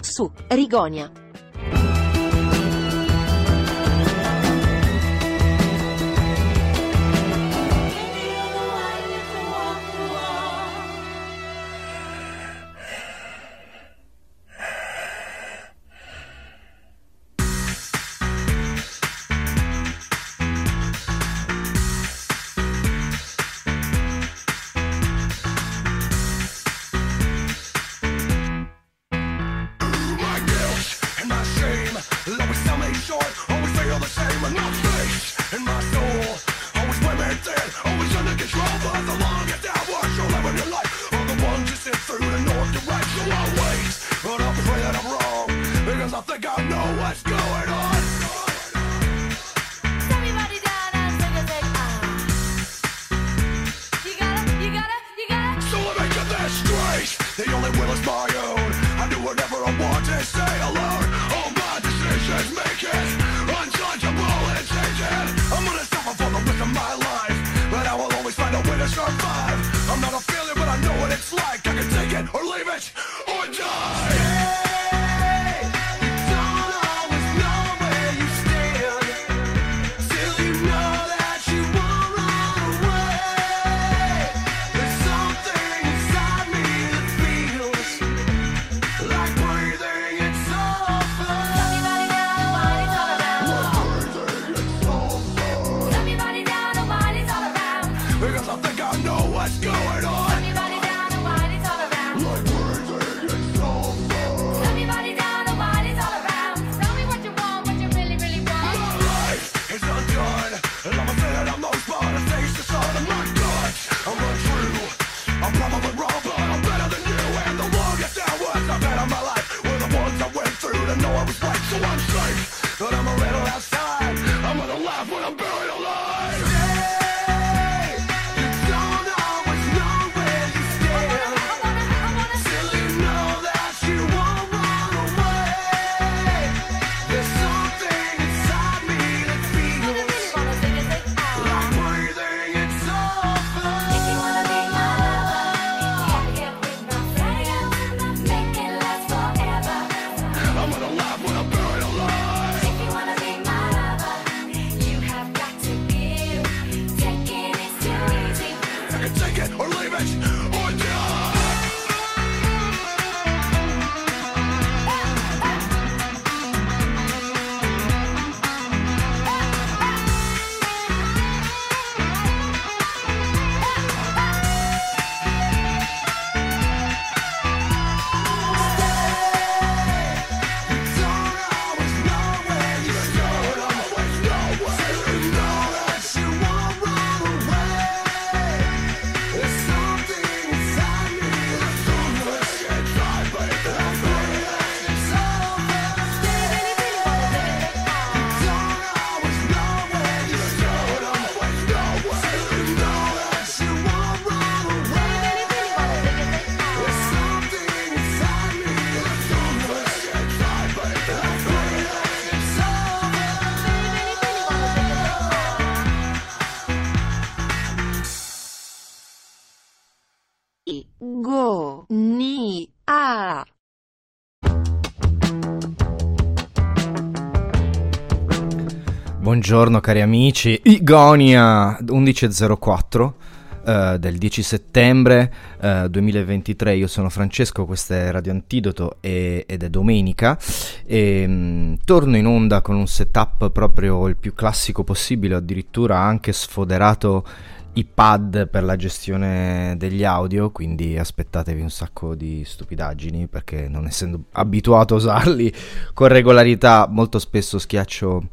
Su, Rigonia. go, ni, a. Buongiorno cari amici, Igonia 1104. Uh, eh, del 10 settembre eh, uh, 2023. Io sono Francesco, questo è Radio Antidoto e, ed è domenica. E, mh, torno in onda con un setup proprio il più classico possibile, addirittura anche sfoderato i pad per la gestione degli audio, quindi aspettatevi un sacco di stupidaggini perché non essendo abituato a usarli con regolarità molto spesso schiaccio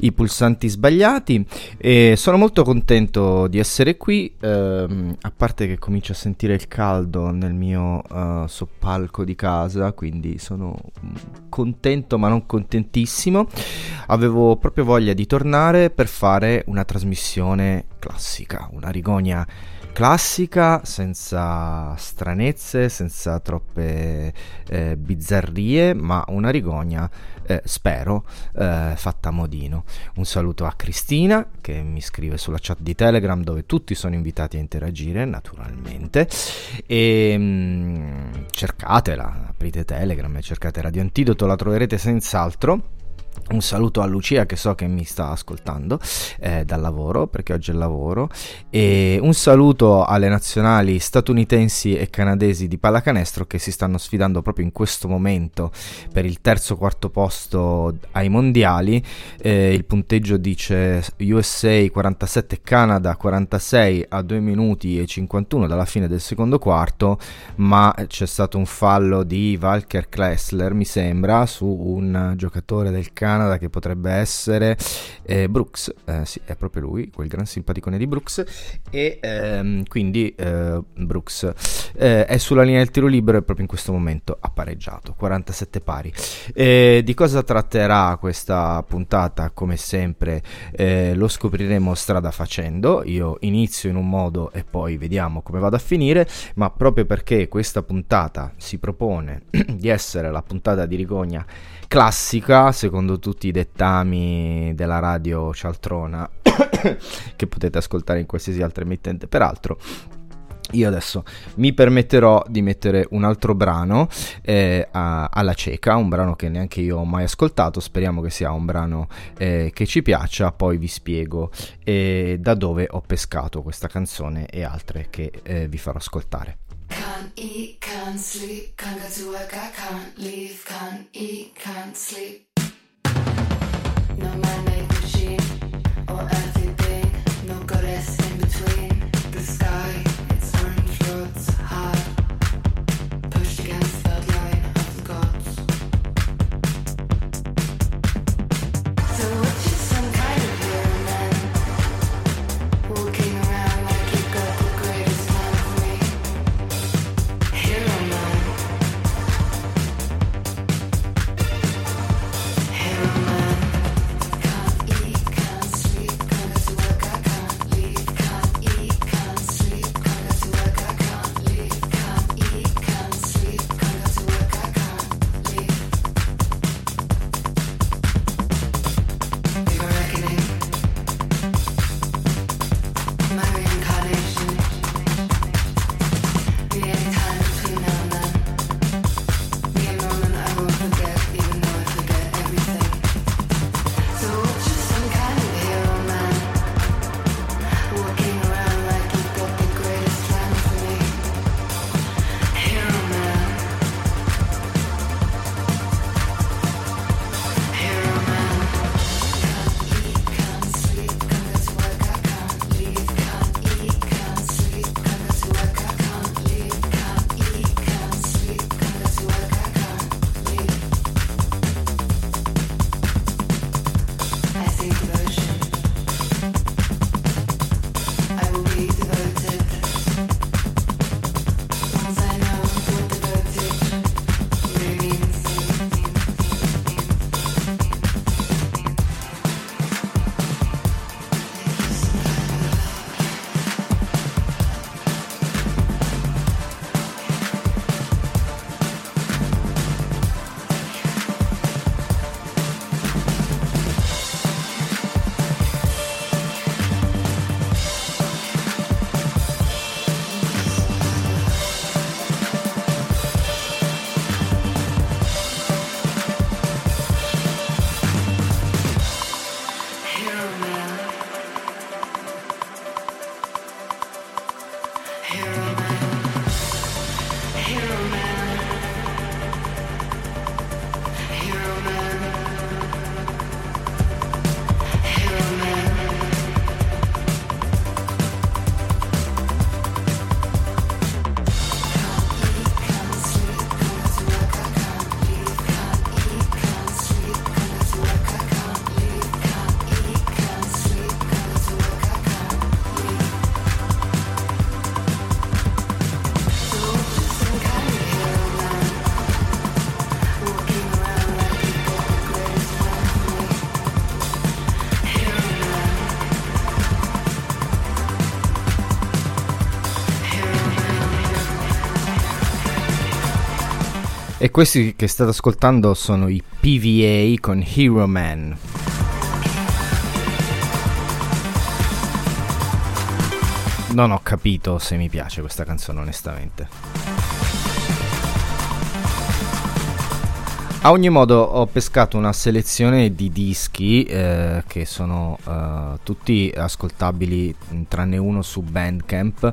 i pulsanti sbagliati e sono molto contento di essere qui, ehm, a parte che comincio a sentire il caldo nel mio eh, soppalco di casa, quindi sono mm, contento ma non contentissimo. Avevo proprio voglia di tornare per fare una trasmissione classica, una rigogna classica, senza stranezze, senza troppe eh, bizzarrie, ma una rigogna, eh, spero, eh, fatta a modino. Un saluto a Cristina che mi scrive sulla chat di Telegram dove tutti sono invitati a interagire, naturalmente. E mh, cercatela, aprite Telegram e cercate Radio Antidoto, la troverete senz'altro. Un saluto a Lucia che so che mi sta ascoltando eh, dal lavoro perché oggi è il lavoro e un saluto alle nazionali statunitensi e canadesi di pallacanestro che si stanno sfidando proprio in questo momento per il terzo quarto posto ai mondiali. Eh, il punteggio dice USA 47 Canada 46 a 2 minuti e 51 dalla fine del secondo quarto, ma c'è stato un fallo di Walker Klessler mi sembra su un giocatore del Canada che potrebbe essere eh, Brooks, eh, sì, è proprio lui, quel gran simpaticone di Brooks, e ehm, quindi eh, Brooks eh, è sulla linea del tiro libero e proprio in questo momento ha pareggiato, 47 pari. Eh, di cosa tratterà questa puntata? Come sempre eh, lo scopriremo strada facendo, io inizio in un modo e poi vediamo come vado a finire, ma proprio perché questa puntata si propone di essere la puntata di Rigogna classica, secondo tutti i dettami della radio cialtrona, che potete ascoltare in qualsiasi altra emittente. Peraltro, io adesso mi permetterò di mettere un altro brano eh, alla cieca, un brano che neanche io ho mai ascoltato, speriamo che sia un brano eh, che ci piaccia, poi vi spiego eh, da dove ho pescato questa canzone e altre che eh, vi farò ascoltare. Can't eat, can't sleep, can't go to work, I can't leave, can't eat, can't sleep. No man-made machine or earthly E questi che state ascoltando sono i PVA con Hero Man. Non ho capito se mi piace questa canzone onestamente. A ogni modo ho pescato una selezione di dischi eh, che sono eh, tutti ascoltabili tranne uno su Bandcamp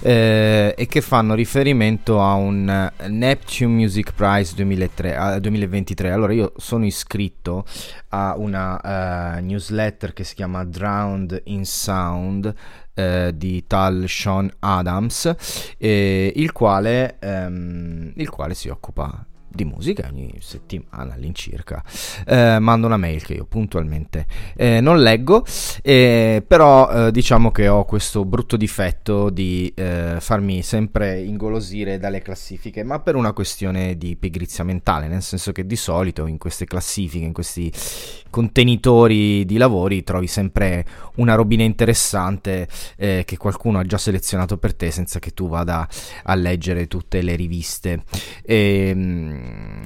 eh, e che fanno riferimento a un eh, Neptune Music Prize 2003, ah, 2023. Allora io sono iscritto a una eh, newsletter che si chiama Drowned in Sound eh, di tal Sean Adams, eh, il, quale, ehm, il quale si occupa di musica ogni settimana all'incirca. Eh, mando una mail che io puntualmente eh, non leggo, eh, però eh, diciamo che ho questo brutto difetto di eh, farmi sempre ingolosire dalle classifiche, ma per una questione di pigrizia mentale, nel senso che di solito in queste classifiche, in questi contenitori di lavori trovi sempre una robina interessante eh, che qualcuno ha già selezionato per te senza che tu vada a leggere tutte le riviste. E,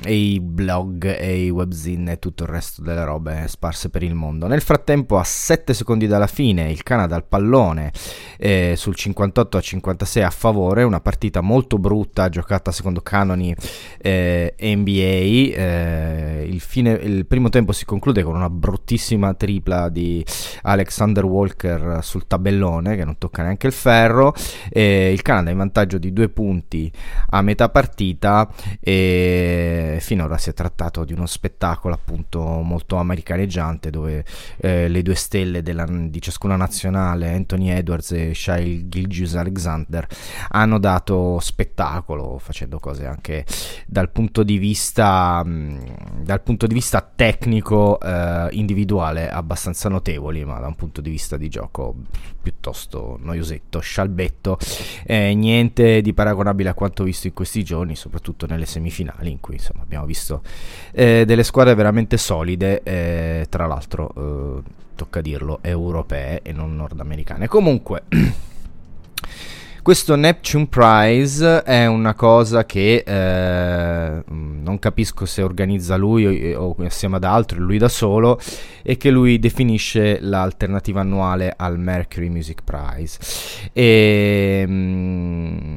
e i blog e i webzine e tutto il resto delle robe sparse per il mondo. Nel frattempo, a 7 secondi dalla fine, il Canada al pallone eh, sul 58 a 56 a favore, una partita molto brutta giocata secondo canoni eh, NBA. Eh, il, fine, il primo tempo si conclude con una bruttissima tripla di Alexander Walker sul tabellone che non tocca neanche il ferro. il Canada in vantaggio di due punti a metà partita e finora si è trattato di uno spettacolo appunto molto americaneggiante dove eh, le due stelle della, di ciascuna nazionale, Anthony Edwards e Shai Gilgius Alexander, hanno dato spettacolo facendo cose anche dal punto di vista, mh, dal punto di vista tecnico eh, individuale abbastanza notevoli, ma da un punto di vista di gioco piuttosto noiosetto, scialbetto, eh, niente di paragonabile a quanto visto in questi giorni, soprattutto nelle semifinali in cui insomma abbiamo visto eh, delle squadre veramente solide, eh, tra l'altro eh, tocca dirlo, europee e non nordamericane. Comunque Questo Neptune Prize è una cosa che eh, non capisco se organizza lui o, o assieme ad altri, lui da solo, e che lui definisce l'alternativa annuale al Mercury Music Prize. E, mm,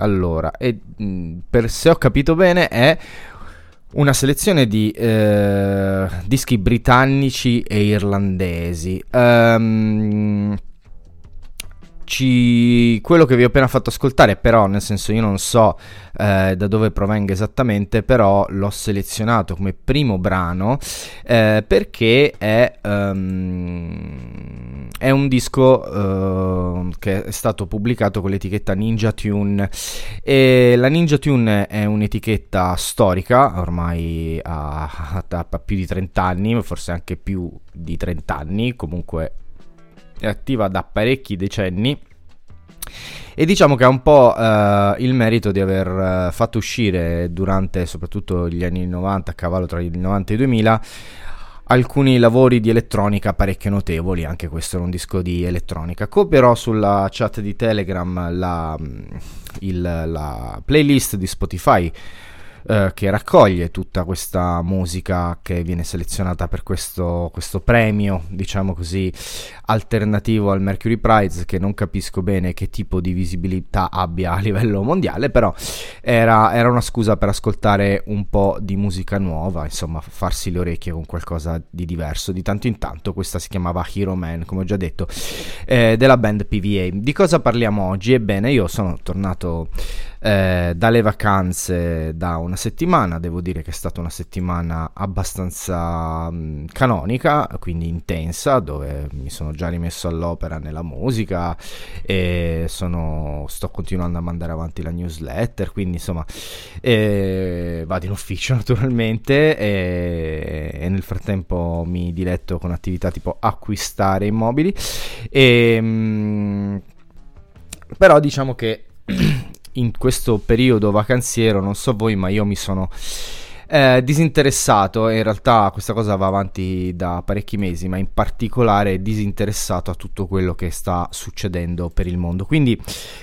allora, e, mm, per se ho capito bene, è una selezione di eh, dischi britannici e irlandesi. Um, ci... quello che vi ho appena fatto ascoltare, però, nel senso io non so eh, da dove provenga esattamente, però l'ho selezionato come primo brano eh, perché è, um, è un disco uh, che è stato pubblicato con l'etichetta Ninja Tune. E la Ninja Tune è un'etichetta storica, ormai ha, ha più di 30 anni, forse anche più di 30 anni, comunque è attiva da parecchi decenni. E diciamo che ha un po' eh, il merito di aver eh, fatto uscire durante soprattutto gli anni 90, a cavallo tra il 90 e i 2000, alcuni lavori di elettronica parecchio notevoli, anche questo era un disco di elettronica. Copierò sulla chat di Telegram la, il, la playlist di Spotify eh, che raccoglie tutta questa musica che viene selezionata per questo, questo, premio, diciamo così, alternativo al Mercury Prize, che non capisco bene che tipo di visibilità abbia a livello mondiale, però era, era una scusa per ascoltare un po' di musica nuova, insomma, farsi le orecchie con qualcosa di diverso. Di tanto in tanto, questa si chiamava Hero Man, come ho già detto, eh, della band PVA. Di cosa parliamo oggi? Ebbene, io sono tornato eh, dalle vacanze da una settimana, devo dire che è stata una settimana abbastanza mh, canonica, quindi intensa, dove mi sono già rimesso all'opera nella musica e sono, sto continuando a mandare avanti la newsletter, quindi insomma eh, vado in ufficio naturalmente e, e, nel frattempo mi diletto con attività tipo acquistare immobili. E, mh, però diciamo che in questo periodo vacanziero, non so voi, ma io mi sono Eh, disinteressato, in realtà questa cosa va avanti da parecchi mesi, ma in particolare disinteressato a tutto quello che sta succedendo per il mondo. Quindi,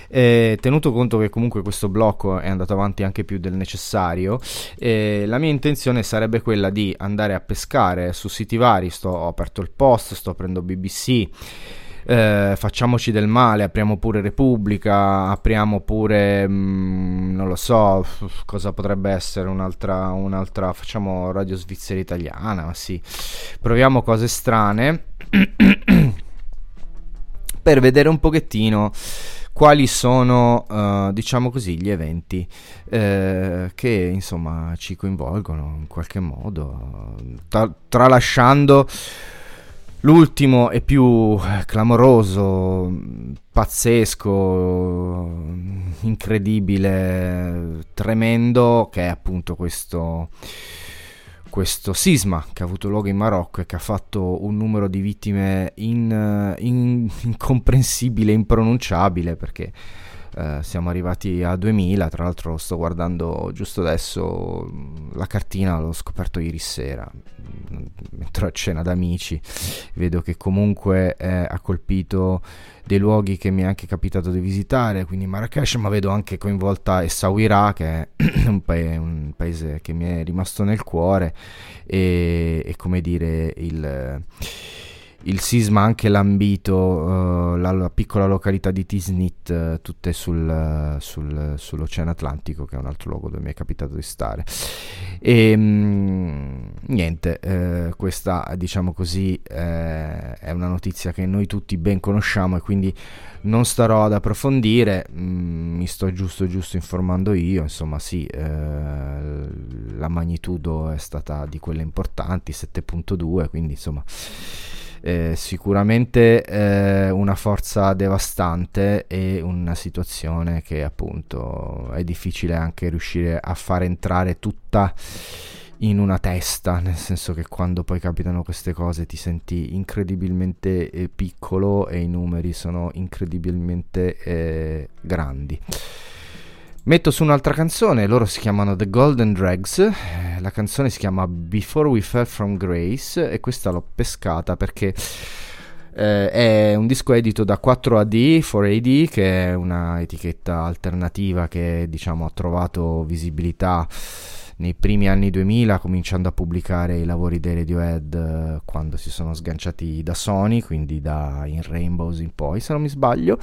eh, tenuto conto che comunque questo blocco è andato avanti anche più del necessario, eh, la mia intenzione sarebbe quella di andare a pescare su siti vari. Sto, ho aperto il post, sto aprendo BBC eh, facciamoci del male, apriamo pure Repubblica, apriamo pure, mm, non lo so, f- cosa potrebbe essere un'altra, un'altra, facciamo Radio Svizzera Italiana, sì, proviamo cose strane per vedere un pochettino quali sono, eh, diciamo così, gli eventi eh, che insomma ci coinvolgono in qualche modo, tra- tralasciando l'ultimo e più eh, clamoroso, pazzesco, incredibile, tremendo, che è appunto questo questo sisma che ha avuto luogo in Marocco e che ha fatto un numero di vittime in- in- incomprensibile, impronunciabile perché eh, siamo arrivati a 2000, tra l'altro sto guardando giusto adesso mh, la cartina, l'ho scoperto ieri sera, mh, mentre a cena d'amici, vedo che comunque eh, ha colpito dei luoghi che mi è anche capitato di visitare, quindi Marrakesh, ma vedo anche coinvolta Essaouira, che è un, pa- un paese che mi è rimasto nel cuore, e, e come dire il il sisma ha anche lambito eh, la, la piccola località di Tisnit, eh, tutte sul, sul- sull'Oceano Atlantico, che è un altro luogo dove mi è capitato di stare. E mm, niente, eh, questa diciamo così è una notizia che noi tutti ben conosciamo e quindi non starò ad approfondire, mm, mi sto giusto giusto informando io, insomma sì, la magnitudo è stata di quelle importanti, 7.2, quindi insomma eh, sicuramente eh, una forza devastante e una situazione che appunto è difficile anche riuscire a far entrare tutta in una testa, nel senso che quando poi capitano queste cose ti senti incredibilmente eh, piccolo e i numeri sono incredibilmente eh, grandi. Metto su un'altra canzone, loro si chiamano The Golden Dregs, eh, la canzone si chiama Before We Fell From Grace e questa l'ho pescata perché eh, è un disco edito da 4AD, 4AD che è una etichetta alternativa che diciamo ha trovato visibilità nei primi anni 2000 cominciando a pubblicare i lavori dei Radiohead eh, quando si sono sganciati da Sony, quindi da In Rainbows in poi se non mi sbaglio.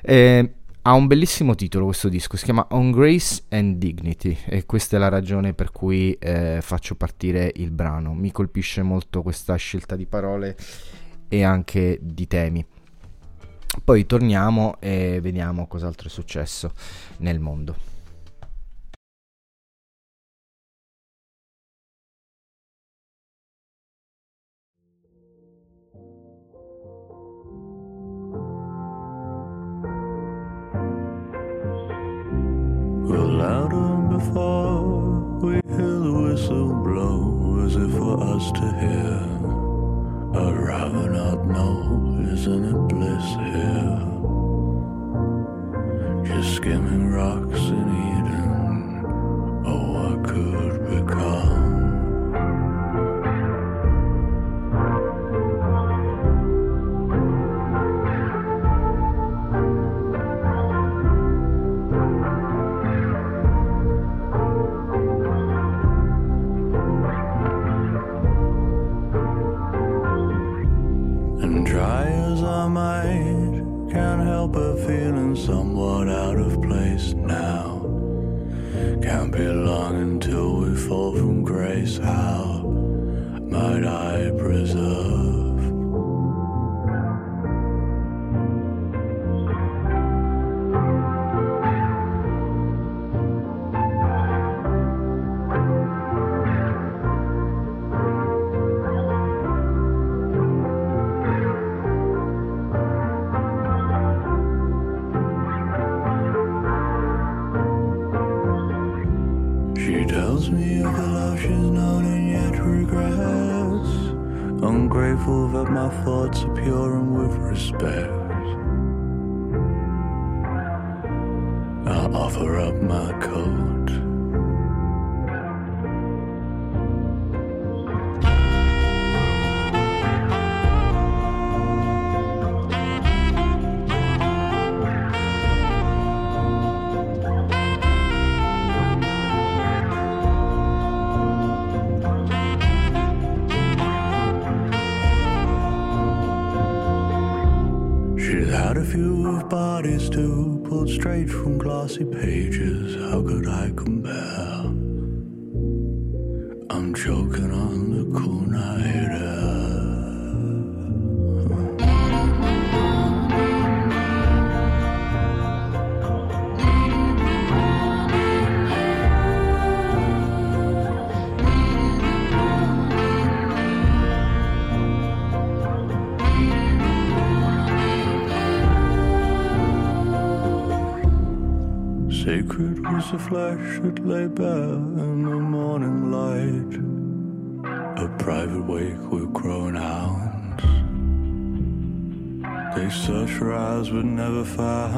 Eh, ha un bellissimo titolo questo disco, si chiama On Grace and Dignity e questa è la ragione per cui eh, faccio partire il brano. Mi colpisce molto questa scelta di parole e anche di temi. Poi torniamo e vediamo cos'altro è successo nel mondo. Louder we hear the whistle blow, as if for us to hear. I'd rather not know, isn't it bliss here? Just skimming rocks in Eden. Oh, I could become. Help but feeling somewhat out of place now. Can't be long until we fall from grace. How Ungrateful that my thoughts are pure and with respect. I offer up my coat. Never found.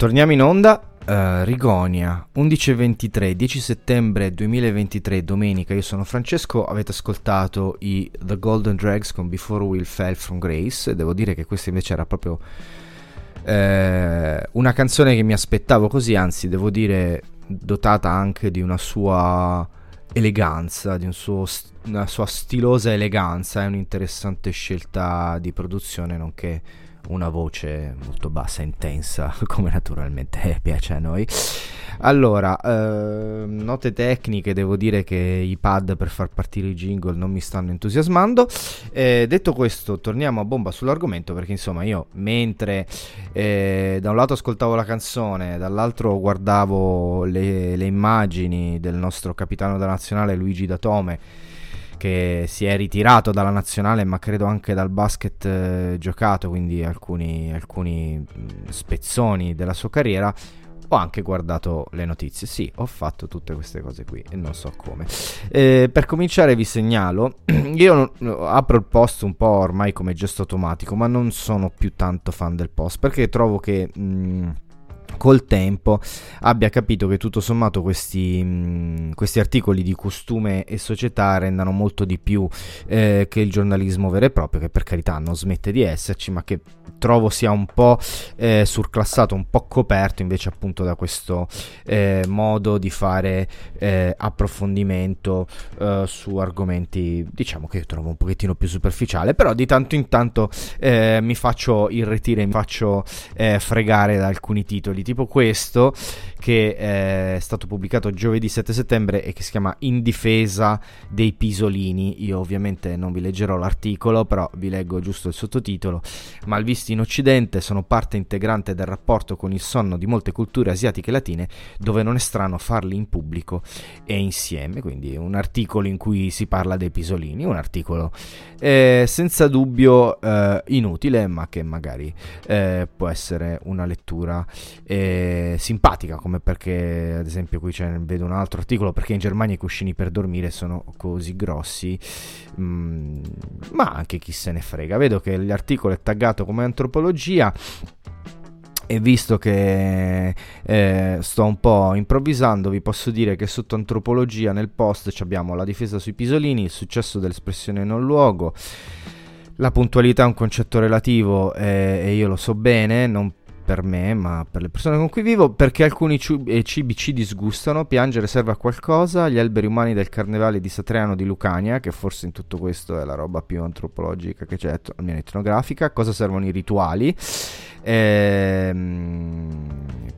Torniamo in onda. eh, Rigonia 11.23 10 settembre 2023 domenica io sono Francesco avete ascoltato i The Golden Drags con Before We Fell From Grace devo dire che questa invece era proprio eh, una canzone che mi aspettavo così anzi devo dire dotata anche di una sua eleganza di un suo una sua stilosa eleganza e un'interessante scelta di produzione nonché una voce molto bassa intensa, come naturalmente piace a noi. Allora, ehm, note tecniche, devo dire che i pad per far partire i jingle non mi stanno entusiasmando. Eh, detto questo, torniamo a bomba sull'argomento perché insomma io mentre eh, da un lato ascoltavo la canzone, dall'altro guardavo le, le immagini del nostro capitano della nazionale Luigi Datome che si è ritirato dalla nazionale ma credo anche dal basket eh, giocato, quindi alcuni, alcuni spezzoni della sua carriera. Ho anche guardato le notizie, sì, ho fatto tutte queste cose qui e non so come. Eh, per cominciare vi segnalo, io apro il post un po' ormai come gesto automatico, ma non sono più tanto fan del post perché trovo che... mh, col tempo abbia capito che tutto sommato questi, mh, questi articoli di costume e società rendano molto di più eh, che il giornalismo vero e proprio, che per carità non smette di esserci, ma che trovo sia un po' eh, surclassato, un po' coperto invece appunto da questo eh, modo di fare eh, approfondimento eh, su argomenti diciamo che trovo un pochettino più superficiale, però di tanto in tanto eh, mi faccio irretire, mi faccio fregare da alcuni titoli, tipo questo che eh, è stato pubblicato giovedì 7 settembre e che si chiama In difesa dei pisolini. Io ovviamente non vi leggerò l'articolo, però vi leggo giusto il sottotitolo. Malvisti in Occidente sono parte integrante del rapporto con il sonno di molte culture asiatiche e latine, dove non è strano farli in pubblico e insieme. Quindi un articolo in cui si parla dei pisolini, un articolo eh, senza dubbio eh, inutile, ma che magari eh, può essere una lettura eh, simpatica, come perché ad esempio qui vedo un altro articolo, perché in Germania i cuscini per dormire sono così grossi, mm, ma anche chi se ne frega. Vedo che l'articolo è taggato come antropologia. E visto che eh, sto un po' improvvisando, vi posso dire che sotto antropologia nel post abbiamo la difesa sui pisolini, il successo dell'espressione non luogo, la puntualità è un concetto relativo eh, e io lo so bene, non per me, ma per le persone con cui vivo, perché alcuni eh, cibi ci disgustano, piangere serve a qualcosa, gli alberi umani del carnevale di Satriano di Lucania, che forse in tutto questo è la roba più antropologica che c'è, almeno etnografica, cosa servono i rituali, ehm,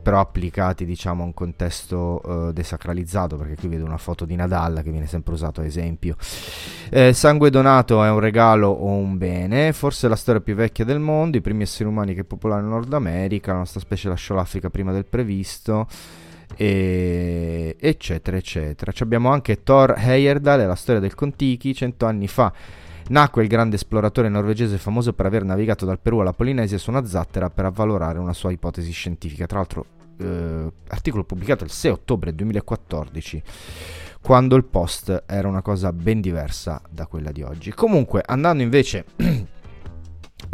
però applicati diciamo a un contesto eh, desacralizzato, perché qui vedo una foto di Nadal che viene sempre usato a esempio. Eh, sangue donato è un regalo o un bene, forse la storia più vecchia del mondo, i primi esseri umani che popolarono Nord America, la nostra specie lasciò l'Africa prima del previsto, e- eccetera eccetera. Abbiamo anche Thor Heyerdahl e la storia del Contiki, cento anni fa. Nacque il grande esploratore norvegese famoso per aver navigato dal Perù alla Polinesia su una zattera per avvalorare una sua ipotesi scientifica. Tra l'altro, eh, articolo pubblicato il 6 ottobre 2014 quando il post era una cosa ben diversa da quella di oggi. Comunque, andando invece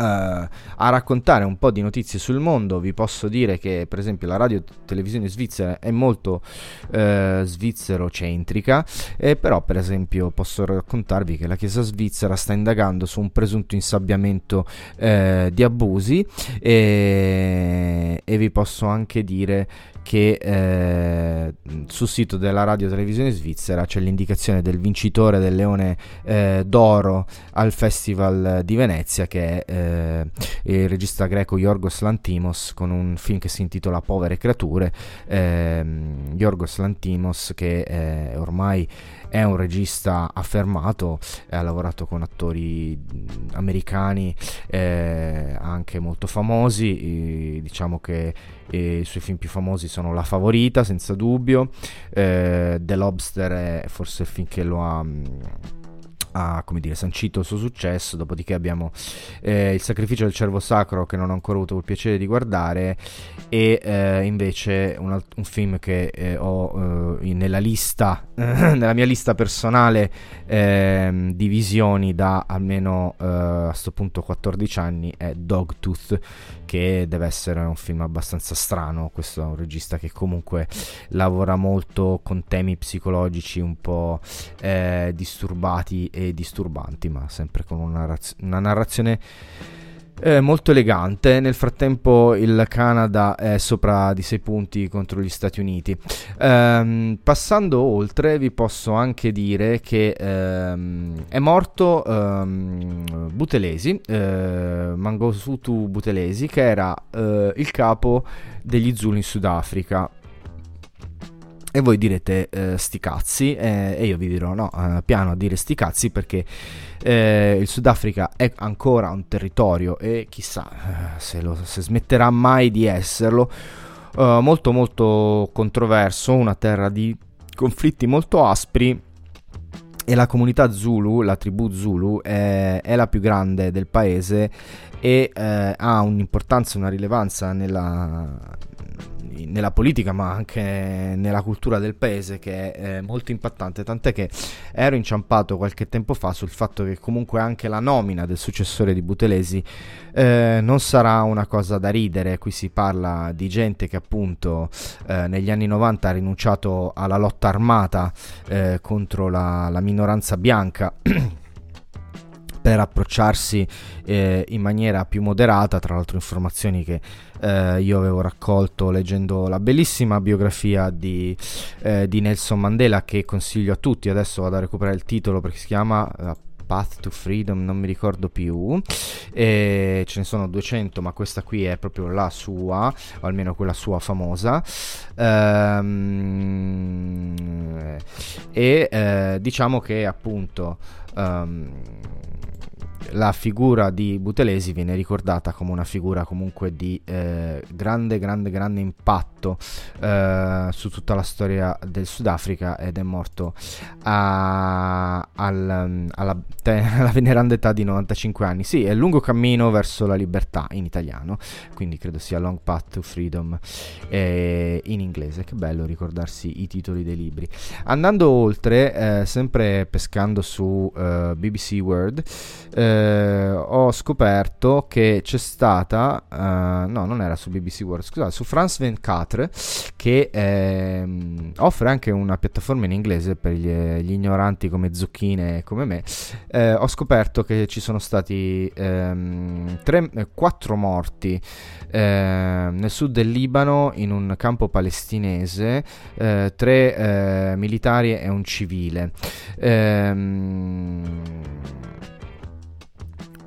a raccontare un po' di notizie sul mondo, vi posso dire che per esempio la radio televisione svizzera è molto eh, svizzero-centrica, eh, però per esempio posso raccontarvi che la Chiesa svizzera sta indagando su un presunto insabbiamento eh, di abusi e, e vi posso anche dire che eh, sul sito della radio televisione svizzera c'è l'indicazione del vincitore del Leone eh, d'Oro al Festival di Venezia che è eh, il regista greco Yorgos Lantimos con un film che si intitola Povere creature. Ehm, Yorgos Lantimos che eh, ormai è un regista affermato, ha lavorato con attori mh, americani eh, anche molto famosi, eh, diciamo che eh, i suoi film più famosi sono La Favorita, senza dubbio, eh, The Lobster è forse il film che lo ha... ha come dire, sancito il suo successo, dopodiché abbiamo eh, Il sacrificio del cervo sacro che non ho ancora avuto il piacere di guardare e eh, invece un, alt- un film che eh, ho eh, nella lista, nella mia lista personale ehm, di visioni da almeno eh, a sto punto 14 anni è Dogtooth che deve essere un film abbastanza strano, questo è un regista che comunque lavora molto con temi psicologici un po' eh, disturbati e disturbanti, ma sempre con una, narraz- una narrazione eh, molto elegante. Nel frattempo il Canada è sopra di 6 punti contro gli Stati Uniti. Ehm, passando oltre, vi posso anche dire che ehm, è morto ehm, Butelesi, eh, Mangosuthu Butelesi, che era eh, il capo degli Zulu in Sudafrica. E voi direte eh, sti cazzi eh, e io vi dirò no, eh, piano a dire sti cazzi perché eh, il Sudafrica è ancora un territorio e chissà eh, se, lo- se smetterà mai di esserlo, eh, molto molto controverso, una terra di conflitti molto aspri. E la comunità Zulu, la tribù Zulu, è, è la più grande del paese e eh, ha un'importanza, una rilevanza nella, nella politica ma anche nella cultura del paese che è eh, molto impattante. Tant'è che ero inciampato qualche tempo fa sul fatto che comunque anche la nomina del successore di Butelesi eh, non sarà una cosa da ridere. Qui si parla di gente che appunto eh, negli anni 90 ha rinunciato alla lotta armata eh, contro la, la minoranza bianca per approcciarsi eh, in maniera più moderata, tra l'altro informazioni che eh, io avevo raccolto leggendo la bellissima biografia di, eh, di Nelson Mandela che consiglio a tutti, adesso vado a recuperare il titolo perché si chiama eh, Path to Freedom, non mi ricordo più. E ce ne sono 200, ma questa qui è proprio la sua, o almeno quella sua famosa. Ehm, e eh, diciamo che appunto ehm, la figura di Butelesi viene ricordata come una figura comunque di eh, grande, grande, grande impatto eh, su tutta la storia del Sudafrica ed è morto a- al- alla, te- alla veneranda età di 95 anni. Sì, è lungo cammino verso la libertà in italiano, quindi credo sia Long Path to Freedom eh, in inglese. Che bello ricordarsi i titoli dei libri. Andando oltre, eh, sempre pescando su eh, BBC World, eh, ho scoperto che c'è stata, eh, no, non era su BBC World, scusate, su France 24, che ehm, offre anche una piattaforma in inglese per gli, gli ignoranti come Zucchine come me. Eh, ho scoperto che ci sono stati ehm, tre, eh, quattro morti ehm, nel sud del Libano in un campo palestinese, eh, tre eh, militari e un civile. Ehm,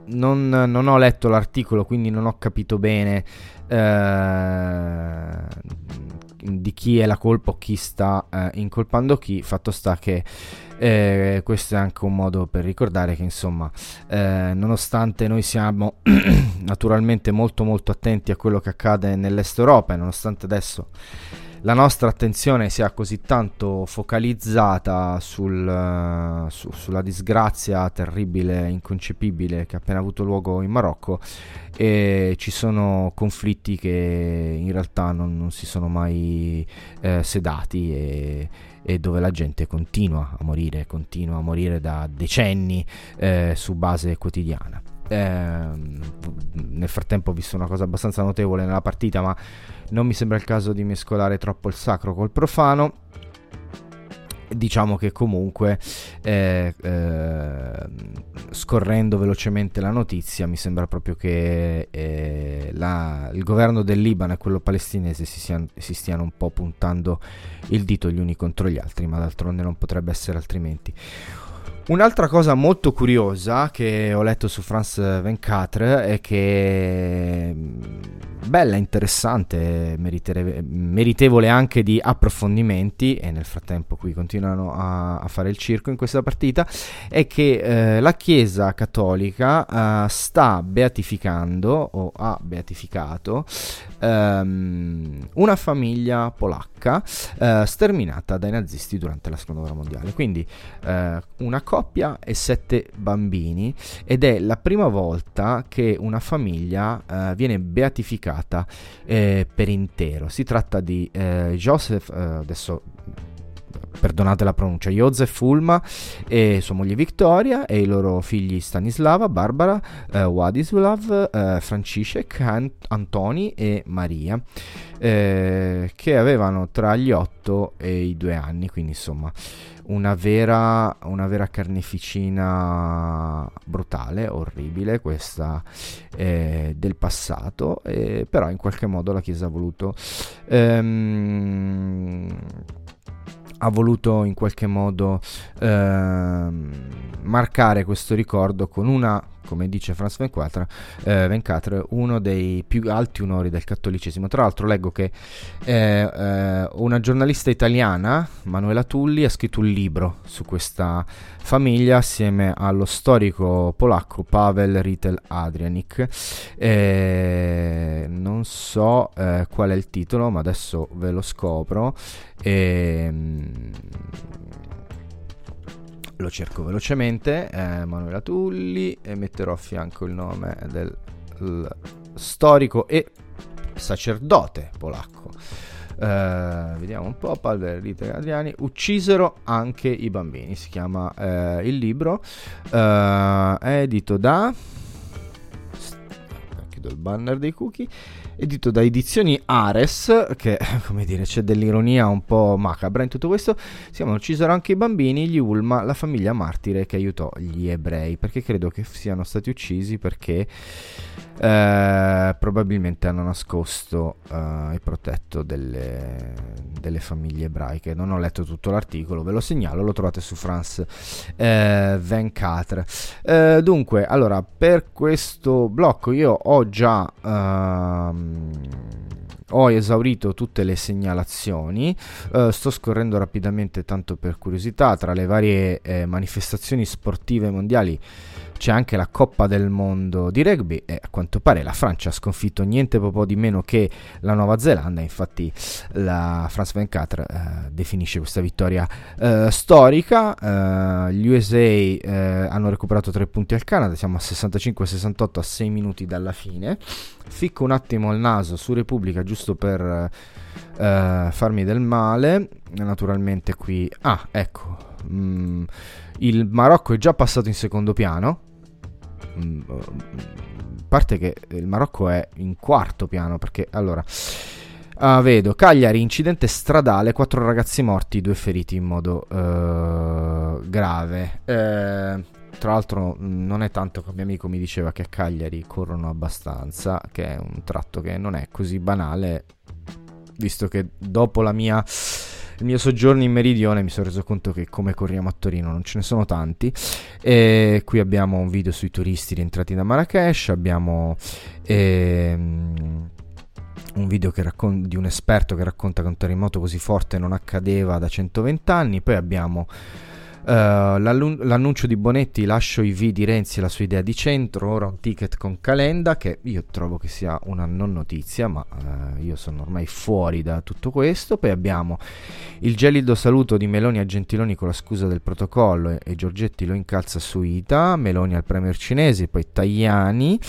non, non ho letto l'articolo, quindi non ho capito bene eh, di chi è la colpa o chi sta eh, incolpando chi. Fatto sta che eh, questo è anche un modo per ricordare che, insomma, eh, nonostante noi siamo naturalmente molto molto attenti a quello che accade nell'est Europa e nonostante adesso la nostra attenzione sia così tanto focalizzata sul, eh, su- sulla disgrazia terribile, inconcepibile che ha appena avuto luogo in Marocco e ci sono conflitti che in realtà non, non si sono mai eh, sedati e, e dove la gente continua a morire, continua a morire da decenni eh, su base quotidiana. Ehm, nel frattempo ho visto una cosa abbastanza notevole nella partita, ma non mi sembra il caso di mescolare troppo il sacro col profano. Diciamo che comunque, eh, eh, scorrendo velocemente la notizia, mi sembra proprio che eh, la- il governo del Libano e quello palestinese si, sian- si stiano un po' puntando il dito gli uni contro gli altri, ma d'altronde non potrebbe essere altrimenti. Un'altra cosa molto curiosa che ho letto su France 24 è che bella, interessante, meritevole anche di approfondimenti e nel frattempo qui continuano a, a fare il circo in questa partita è che eh, la Chiesa cattolica eh, sta beatificando o ha beatificato ehm, una famiglia polacca eh, sterminata dai nazisti durante la seconda guerra mondiale. Quindi eh, una coppia e sette bambini ed è la prima volta che una famiglia eh, viene beatificata eh, per intero. Si tratta di eh, Joseph, eh, adesso perdonate la pronuncia, Joseph Fulma e sua moglie Victoria e i loro figli Stanislava, Barbara, eh, Wadislav, eh, Franciszek, Ant- Antoni e Maria, eh, che avevano tra gli 8 e i 2 anni, quindi insomma una vera, una vera carneficina brutale, orribile, questa eh, del passato, eh, però in qualche modo la Chiesa ha voluto... ehm, ha voluto in qualche modo ehm, marcare questo ricordo con una, come dice France 24, eh, 24, uno dei più alti onori del cattolicesimo. Tra l'altro leggo che eh, eh, una giornalista italiana, Manuela Tulli, ha scritto un libro su questa famiglia assieme allo storico polacco Pavel Ritel Adrianik. Eh, non so eh, qual è il titolo, ma adesso ve lo scopro. Ehm, lo cerco velocemente, eh, Manuela Tulli, e metterò a fianco il nome del storico e sacerdote polacco. Eh, vediamo un po', Palverite Adriani, uccisero anche i bambini, si chiama eh, il libro, è edito da... Chiudo il banner dei cookie. Edito da Edizioni Ares, che come dire c'è dell'ironia un po' macabra in tutto questo, si chiamano Uccisero anche i bambini, gli Ulma, la famiglia martire che aiutò gli ebrei, perché credo che siano stati uccisi perché eh, probabilmente hanno nascosto eh, il protetto delle, delle famiglie ebraiche. Non ho letto tutto l'articolo, ve lo segnalo, lo trovate su France eh, 24. Eh, dunque, allora, per questo blocco io ho già... ehm, ho esaurito tutte le segnalazioni, eh, sto scorrendo rapidamente tanto per curiosità, tra le varie eh, manifestazioni sportive mondiali c'è anche la Coppa del Mondo di rugby e a quanto pare la Francia ha sconfitto niente po' di meno che la Nuova Zelanda, infatti la France 24 eh, definisce questa vittoria eh, storica, eh, gli USA eh, hanno recuperato 3 punti al Canada, siamo a 65-68 a 6 minuti dalla fine, ficco un attimo il naso su Repubblica giusto per eh, farmi del male, naturalmente qui, ah ecco, mm, il Marocco è già passato in secondo piano, a parte che il Marocco è in quarto piano perché allora ah, vedo Cagliari incidente stradale quattro ragazzi morti due feriti in modo eh, grave. Eh, tra l'altro non è tanto che il mio amico mi diceva che a Cagliari corrono abbastanza che è un tratto che non è così banale visto che dopo la mia il mio soggiorno in meridione mi sono reso conto che come corriamo a Torino non ce ne sono tanti. E qui abbiamo un video sui turisti rientrati da Marrakesh abbiamo ehm, un video raccon- di un esperto che racconta che un terremoto così forte non accadeva da 120 anni poi abbiamo L'allu- l'annuncio di Bonetti lascio i V di Renzi e la sua idea di centro ora un ticket con Calenda che io trovo che sia una non notizia ma uh, io sono ormai fuori da tutto questo. Poi abbiamo il gelido saluto di Meloni a Gentiloni con la scusa del protocollo e, e Giorgetti lo incalza su Ita Meloni al premier cinese poi Tajani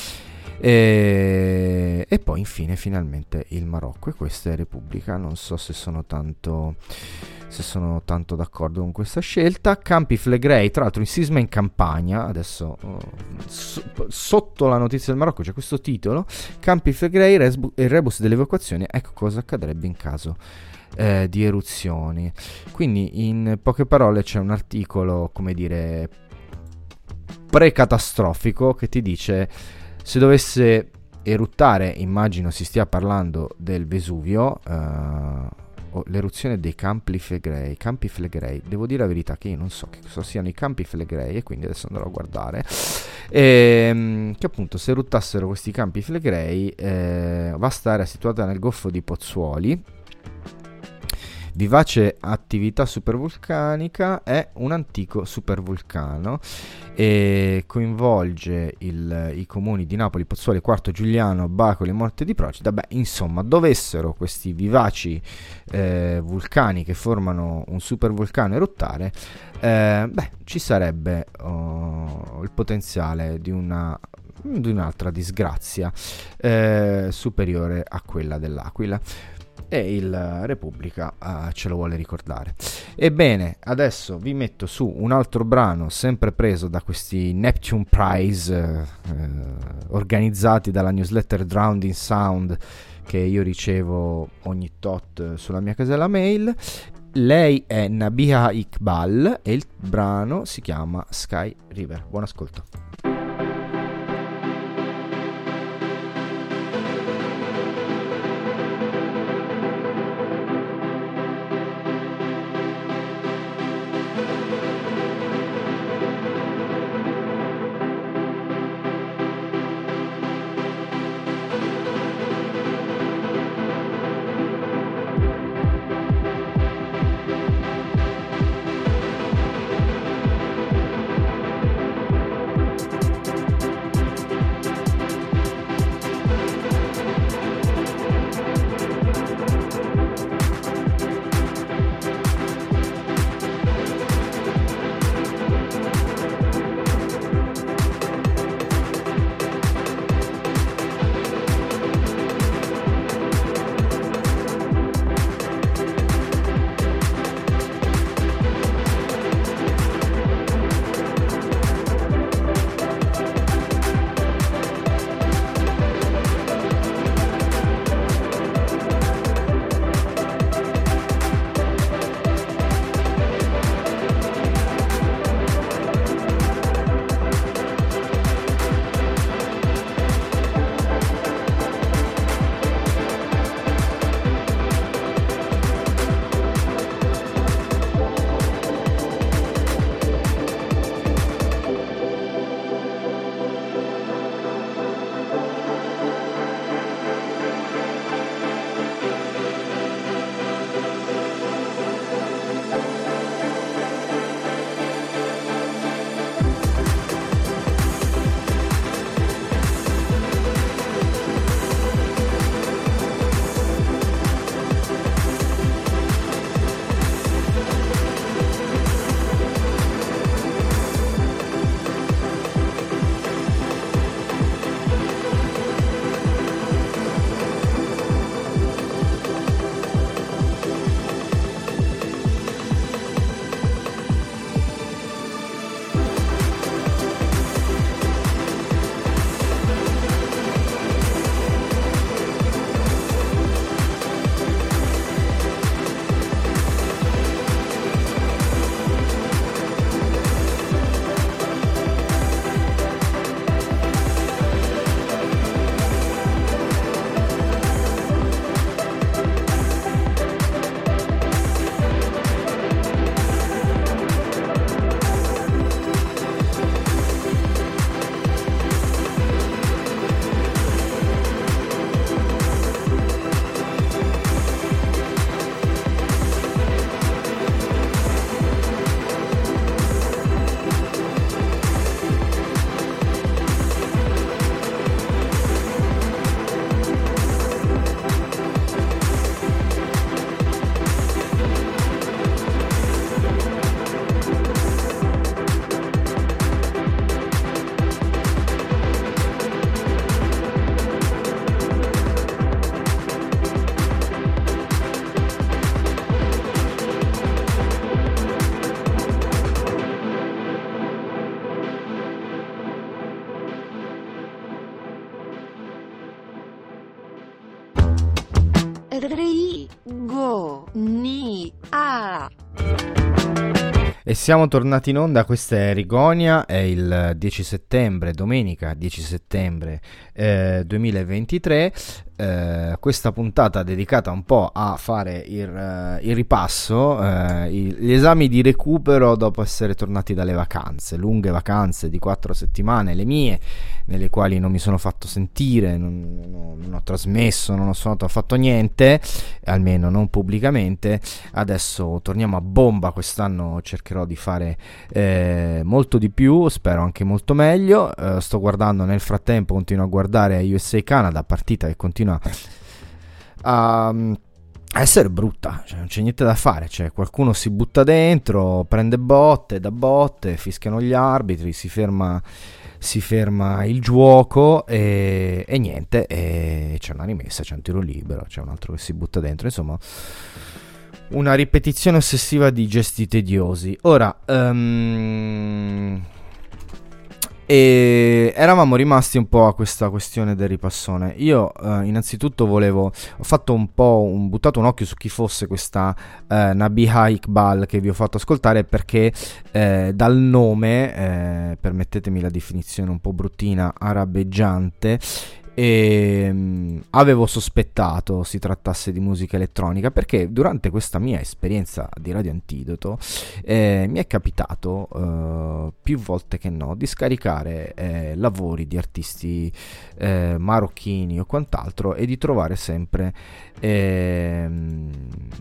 e, e poi infine finalmente il Marocco. E questa è Repubblica. Non so se sono tanto se sono tanto d'accordo con questa scelta. Campi Flegrei, tra l'altro in sisma in campagna, adesso oh, so- sotto la notizia del Marocco c'è questo titolo, Campi Flegrei e rebus dell'evacuazione, ecco cosa accadrebbe in caso eh, di eruzioni. Quindi in poche parole c'è un articolo, come dire, pre-catastrofico che ti dice se dovesse eruttare, immagino si stia parlando del Vesuvio, eh, o l'eruzione dei campi Flegrei. Campi Flegrei, devo dire la verità che io non so che cosa siano i campi Flegrei e quindi adesso andrò a guardare. Ehm, che appunto se eruttassero questi campi Flegrei, eh, Vasta area situata nel Golfo di Pozzuoli. Vivace attività supervulcanica è un antico supervulcano e coinvolge il- i comuni di Napoli, Pozzuoli, Quarto Giuliano, Bacoli e Morte di Procida. Beh, insomma, dovessero questi vivaci eh, vulcani che formano un supervulcano eruttare, eh, beh, ci sarebbe oh, il potenziale di una di un'altra disgrazia eh, superiore a quella dell'Aquila e il Repubblica eh, ce lo vuole ricordare. Ebbene, adesso vi metto su un altro brano sempre preso da questi Neptune Prize eh, eh, organizzati dalla newsletter Drowned in Sound che io ricevo ogni tot sulla mia casella mail. Lei è Nabiha Iqbal e il brano si chiama Sky River. Buon ascolto. E siamo tornati in onda, questa è Rigonia, è il 10 settembre, domenica 10 settembre eh, 2023. Eh, questa puntata dedicata un po' a fare il, eh, il ripasso, eh, i- gli esami di recupero dopo essere tornati dalle vacanze, lunghe vacanze di quattro settimane, le mie, nelle quali non mi sono fatto sentire, non, non non ho trasmesso, non ho suonato, ho fatto niente, almeno non pubblicamente. Adesso torniamo a bomba, quest'anno cercherò di fare eh, molto di più, spero anche molto meglio. Eh, sto guardando nel frattempo, continuo a guardare USA Canada, partita che continua a a essere brutta, cioè non c'è niente da fare, cioè qualcuno si butta dentro, prende botte, da botte, fischiano gli arbitri, si ferma, si ferma il gioco e, e niente, e c'è una rimessa, c'è un tiro libero, c'è un altro che si butta dentro, insomma una ripetizione ossessiva di gesti tediosi. Ora, ehm, e eravamo rimasti un po' a questa questione del ripassone. Io eh, innanzitutto volevo, ho fatto un po', un, buttato un occhio su chi fosse questa eh, Nabiha Iqbal che vi ho fatto ascoltare perché eh, dal nome, eh, permettetemi la definizione un po' bruttina, arabeggiante, e mm, avevo sospettato si trattasse di musica elettronica perché durante questa mia esperienza di Radio Antidoto eh, mi è capitato eh, più volte che no di scaricare eh, lavori di artisti eh, marocchini o quant'altro e di trovare sempre ehm,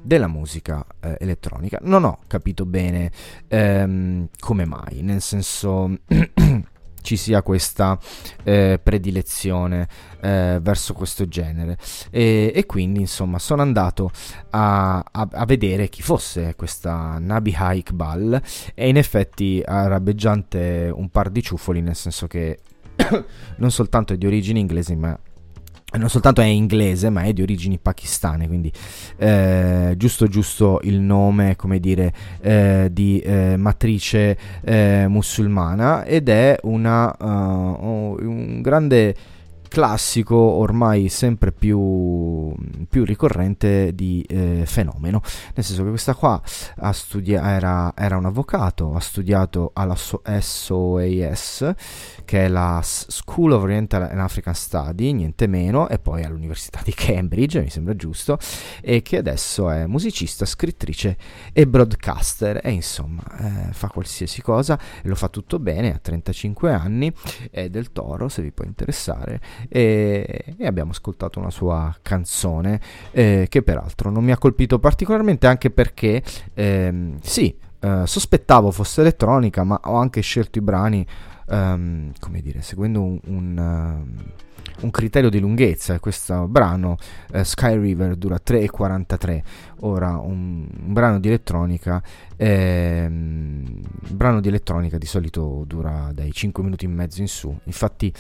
della musica eh, elettronica. Non ho capito bene ehm, come mai, nel senso ci sia questa eh, predilezione eh, verso questo genere. E, e quindi insomma sono andato a, a- a vedere chi fosse questa Nabiha Iqbal e in effetti arabeggiante un par di ciuffoli nel senso che non soltanto è di origini inglesi ma non soltanto è inglese ma è di origini pakistane quindi eh, giusto giusto il nome come dire eh, di eh, matrice eh, musulmana ed è una, uh, un grande classico ormai sempre più, più ricorrente di eh, fenomeno. Nel senso che questa qua studia- era, era un avvocato ha studiato alla so- SOAS che è la School of Oriental and African Study, niente meno, e poi all'Università di Cambridge, mi sembra giusto, e che adesso è musicista, scrittrice e broadcaster, e insomma eh, fa qualsiasi cosa, lo fa tutto bene, ha 35 anni, è del Toro, se vi può interessare, e, e abbiamo ascoltato una sua canzone, eh, che peraltro non mi ha colpito particolarmente, anche perché, ehm, sì, eh, sospettavo fosse elettronica, ma ho anche scelto i brani ehm, come dire, seguendo un, un, ehm, un criterio di lunghezza. Questo brano, eh, Sky River, dura 3,43. Ora, un, un brano di elettronica, un brano di elettronica di solito dura dai 5 minuti e mezzo in su. Infatti.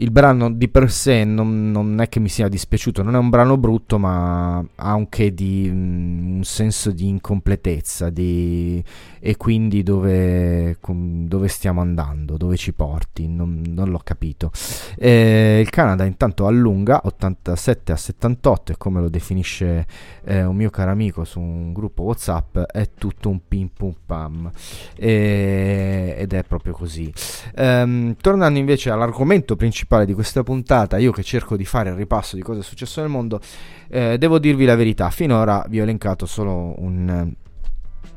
Il brano di per sé non, non è che mi sia dispiaciuto, non è un brano brutto, ma ha un che di mm, un senso di incompletezza di, e quindi dove, com- dove stiamo andando, dove ci porti, non, non l'ho capito. Eh, il Canada intanto allunga 87 a 78 e come lo definisce eh, un mio caro amico su un gruppo Whatsapp è tutto un pim pum pam E- ed è proprio così. Ehm, tornando invece all'argomento principale di questa puntata, io che cerco di fare il ripasso di cosa è successo nel mondo, eh, devo dirvi la verità, finora vi ho elencato solo un,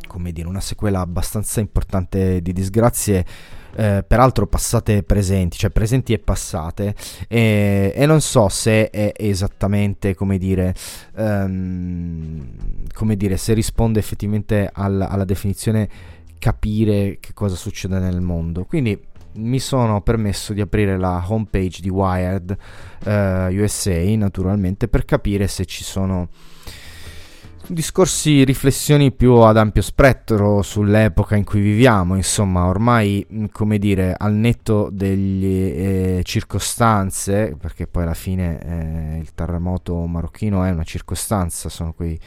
come dire, una sequela abbastanza importante di disgrazie. eh, peraltro passate e presenti, cioè presenti e passate, e, e non so se è esattamente come dire, ehm, come dire, se risponde effettivamente al- alla definizione capire che cosa succede nel mondo. Quindi mi sono permesso di aprire la homepage di Wired eh, USA naturalmente per capire se ci sono discorsi, riflessioni più ad ampio spettro sull'epoca in cui viviamo, insomma, ormai, come dire, al netto delle eh, circostanze, perché poi alla fine eh, il terremoto marocchino è una circostanza, sono quei,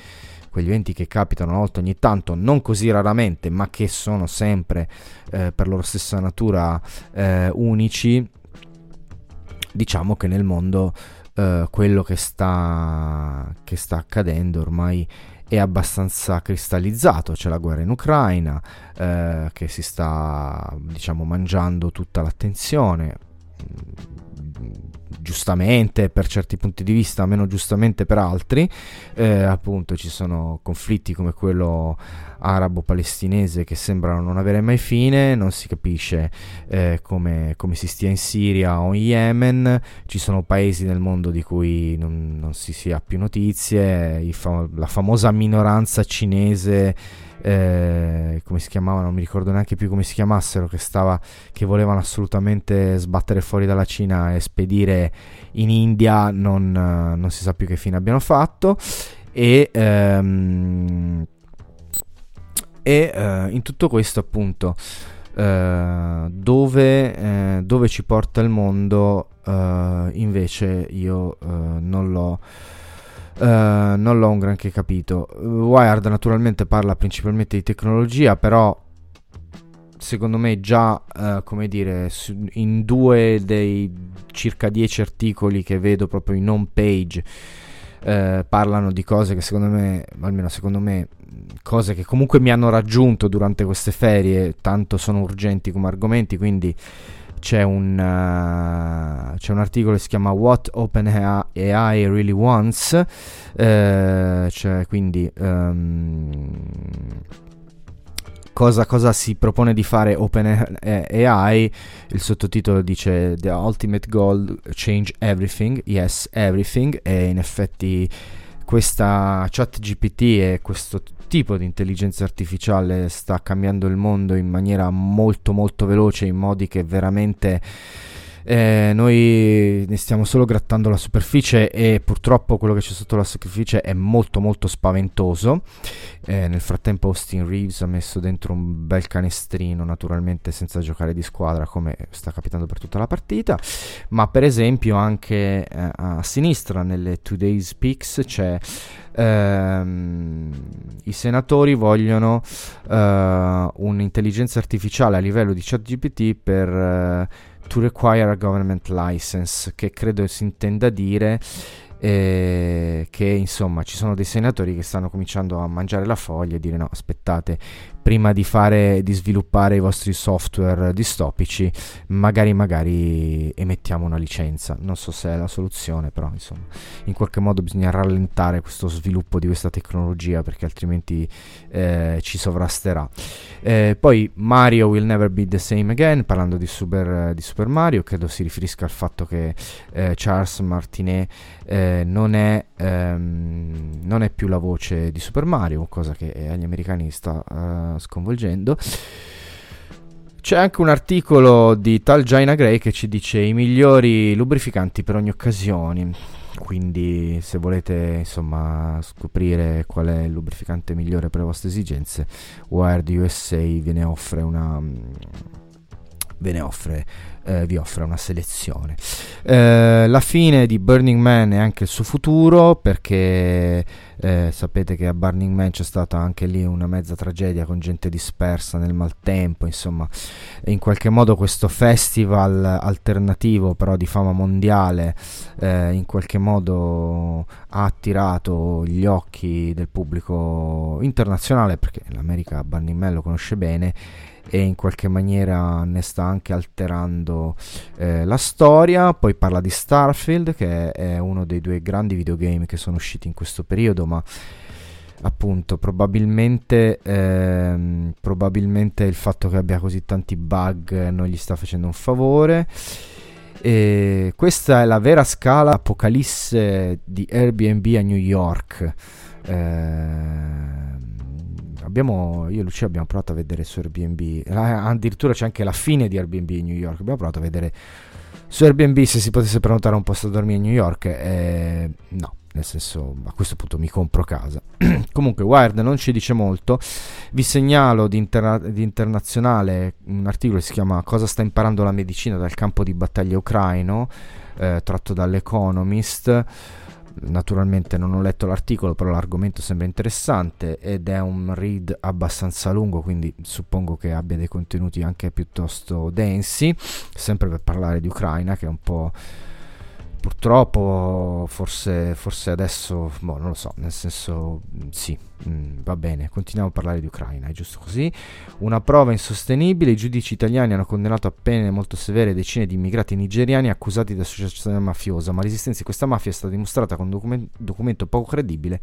quegli eventi che capitano una volta ogni tanto, non così raramente, ma che sono sempre eh, per loro stessa natura eh, unici, diciamo che nel mondo eh, quello che sta, che sta accadendo ormai è abbastanza cristallizzato, c'è la guerra in Ucraina eh, che si sta diciamo mangiando tutta l'attenzione giustamente per certi punti di vista, meno giustamente per altri. Eh, appunto ci sono conflitti come quello arabo-palestinese che sembrano non avere mai fine, non si capisce eh, come, come si stia in Siria o in Yemen, ci sono paesi nel mondo di cui non, non si, si ha più notizie, i fa- la famosa minoranza cinese eh, come si chiamava, non mi ricordo neanche più come si chiamassero, che, stava, che volevano assolutamente sbattere fuori dalla Cina e spedire in India, non, eh, non si sa più che fine abbiano fatto. E, ehm, e eh, in tutto questo, appunto, eh, dove, eh, dove ci porta il mondo, eh, invece io non l'ho. Eh, non l'ho un granché capito. Wired naturalmente parla principalmente di tecnologia, però secondo me già, eh, come dire, in due dei circa 10 articoli che vedo proprio in home page eh, parlano di cose che secondo me, almeno secondo me, cose che comunque mi hanno raggiunto durante queste ferie, tanto sono urgenti come argomenti, quindi c'è un, uh, c'è un articolo che si chiama What OpenAI Really Wants, eh, cioè quindi um, cosa, cosa si propone di fare OpenAI, il sottotitolo dice The Ultimate Goal Change Everything, Yes Everything, e in effetti questa chat GPT e questo tipo di intelligenza artificiale sta cambiando il mondo in maniera molto molto veloce, in modi che veramente eh, noi ne stiamo solo grattando la superficie e purtroppo quello che c'è sotto la superficie è molto molto spaventoso. Eh, nel frattempo Austin Reeves ha messo dentro un bel canestrino, naturalmente senza giocare di squadra come sta capitando per tutta la partita, ma per esempio anche eh, a sinistra nelle Today's Picks c'è ehm, i senatori vogliono eh, un'intelligenza artificiale a livello di chat GPT per eh, to require a government license, che credo si intenda dire eh, che insomma ci sono dei senatori che stanno cominciando a mangiare la foglia e dire no aspettate prima di fare di sviluppare i vostri software distopici magari magari emettiamo una licenza. Non so se è la soluzione però insomma in qualche modo bisogna rallentare questo sviluppo di questa tecnologia perché altrimenti eh, ci sovrasterà. Eh, poi Mario will never be the same again parlando di Super, di Super Mario credo si riferisca al fatto che eh, Charles Martinet eh, non, è, ehm, non è più la voce di Super Mario, cosa che eh, agli americani sta sconvolgendo. C'è anche un articolo di tal Gina Gray che ci dice i migliori lubrificanti per ogni occasione. Quindi, se volete insomma scoprire qual è il lubrificante migliore per le vostre esigenze, Wired USA ve ne offre una. Ve ne offre eh, vi offre una selezione. Eh, la fine di Burning Man è anche il suo futuro perché eh, sapete che a Burning Man c'è stata anche lì una mezza tragedia con gente dispersa nel maltempo, insomma, in qualche modo questo festival alternativo però di fama mondiale eh, in qualche modo ha attirato gli occhi del pubblico internazionale perché l'America Burning Man lo conosce bene e in qualche maniera ne sta anche alterando eh, la storia. Poi parla di Starfield, che è uno dei due grandi videogame che sono usciti in questo periodo, ma appunto probabilmente, ehm, probabilmente il fatto che abbia così tanti bug non gli sta facendo un favore. E questa è la vera scala apocalisse di Airbnb a New York. Ehm, abbiamo, io e Lucia abbiamo provato a vedere su Airbnb, addirittura c'è anche la fine di Airbnb in New York, abbiamo provato a vedere su Airbnb se si potesse prenotare un posto da dormire a New York, eh, no, nel senso a questo punto mi compro casa. Comunque Wired non ci dice molto, vi segnalo di, interna- di internazionale un articolo che si chiama Cosa sta imparando la medicina dal campo di battaglia ucraino, eh, tratto dall'Economist. Naturalmente non ho letto l'articolo, però l'argomento sembra interessante ed è un read abbastanza lungo, quindi suppongo che abbia dei contenuti anche piuttosto densi, sempre per parlare di Ucraina, che è un po', purtroppo forse, forse adesso, boh, non lo so, nel senso mm, sì, mm, va bene, continuiamo a parlare di Ucraina, è giusto così. Una prova insostenibile, i giudici italiani hanno condannato a pene molto severe decine di immigrati nigeriani accusati di associazione mafiosa, ma la resistenza di questa mafia è stata dimostrata con un documen- documento poco credibile,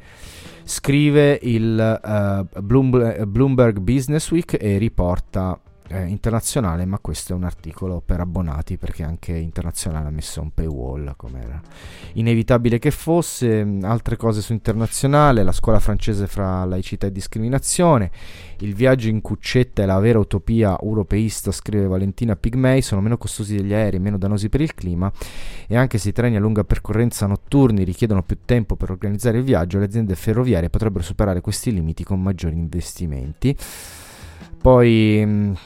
scrive il Bloomberg, Bloomberg Business Week e riporta eh, internazionale, ma questo è un articolo per abbonati perché anche internazionale ha messo un paywall come era inevitabile che fosse. Mm, Altre cose su internazionale, la scuola francese fra laicità e discriminazione, il viaggio in cuccetta è la vera utopia europeista, scrive Valentina Pigmei, sono meno costosi degli aerei, meno dannosi per il clima e anche se i treni a lunga percorrenza notturni richiedono più tempo per organizzare il viaggio, le aziende ferroviarie potrebbero superare questi limiti con maggiori investimenti. Poi mh,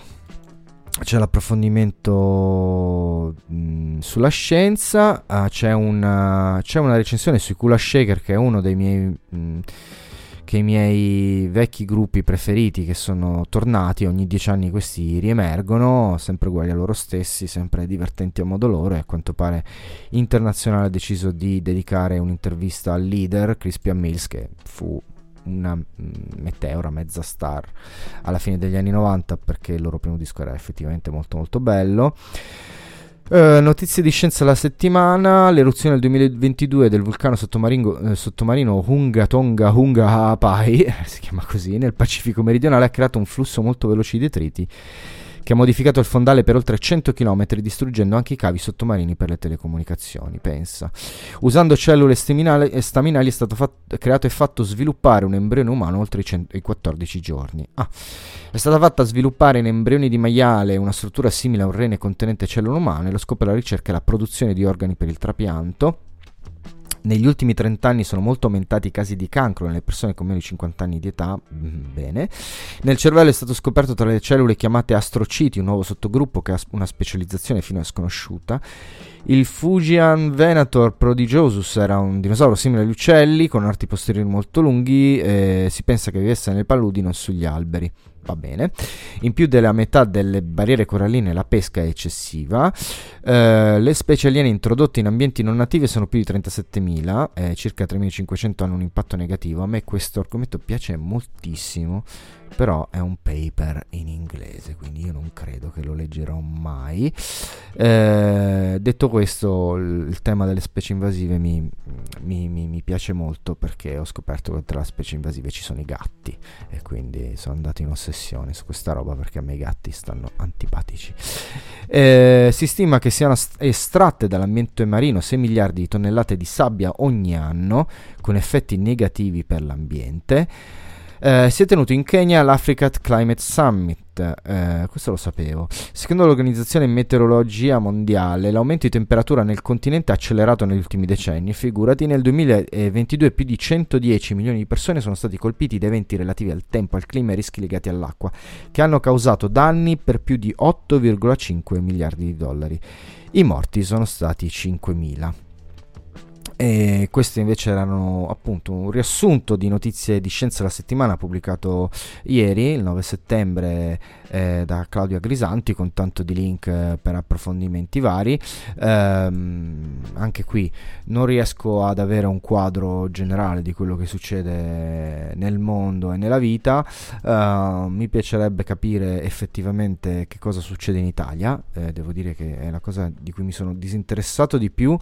c'è l'approfondimento mh, sulla scienza, ah, c'è, una, c'è una recensione sui Kula Shaker che è uno dei miei, mh, i miei vecchi gruppi preferiti che sono tornati, ogni dieci anni questi riemergono, sempre uguali a loro stessi, sempre divertenti a modo loro e a quanto pare Internazionale ha deciso di dedicare un'intervista al leader Crispian Mills che fu una mm, meteora, mezza star alla fine degli anni 90 perché il loro primo disco era effettivamente molto molto bello. Eh, notizie di scienza la settimana, l'eruzione del 2022 del vulcano sottomarino, eh, sottomarino Hunga Tonga Hunga Hapai, si chiama così, nel Pacifico meridionale ha creato un flusso molto veloce di detriti che ha modificato il fondale per oltre 100 km distruggendo anche i cavi sottomarini per le telecomunicazioni, pensa. Usando cellule staminali, eh, staminali è stato fat- creato e fatto sviluppare un embrione umano oltre i, cent- i 14 giorni. Ah. È stata fatta sviluppare in embrioni di maiale una struttura simile a un rene contenente cellule umane, lo scopo della ricerca è la produzione di organi per il trapianto. Negli ultimi 30 anni sono molto aumentati i casi di cancro nelle persone con meno di 50 anni di età. Mm, Bene. Nel cervello è stato scoperto tra le cellule chiamate astrociti, un nuovo sottogruppo che ha una specializzazione fino a sconosciuta. Il Fujian Venator prodigiosus era un dinosauro simile agli uccelli, con arti posteriori molto lunghi, e si pensa che vivesse nelle paludi, non sugli alberi. Va bene. In più della metà delle barriere coralline la pesca è eccessiva. Eh, le specie aliene introdotte in ambienti non nativi sono più di 37.000, eh, circa 3.500 hanno un impatto negativo. A me questo argomento piace moltissimo, però è un paper in inglese, quindi io non credo che lo leggerò mai. Eh, detto questo, il, tema delle specie invasive mi, mi- mi- mi piace molto perché ho scoperto che tra le specie invasive ci sono i gatti e quindi sono andato in ossessione su questa roba perché a me i gatti stanno antipatici. Eh, si stima che siano estratte dall'ambiente marino 6 miliardi di tonnellate di sabbia ogni anno con effetti negativi per l'ambiente. Eh, si è tenuto in Kenya l'Africa Climate Summit, eh, questo lo sapevo. Secondo l'Organizzazione Meteorologia Mondiale, l'aumento di temperatura nel continente ha accelerato negli ultimi decenni. Figurati, nel 2022 più di 110 milioni di persone sono stati colpiti da eventi relativi al tempo, al clima e rischi legati all'acqua, che hanno causato danni per più di 8,5 miliardi di dollari. I morti sono stati 5.000. E questi invece erano appunto un riassunto di notizie di scienza della settimana pubblicato ieri, il 9 settembre, eh, da Claudia Grisanti con tanto di link eh, per approfondimenti vari. Ehm, anche qui non riesco ad avere un quadro generale di quello che succede nel mondo e nella vita. Eh, mi piacerebbe capire effettivamente che cosa succede in Italia. Eh, devo dire che è la cosa di cui mi sono disinteressato di più.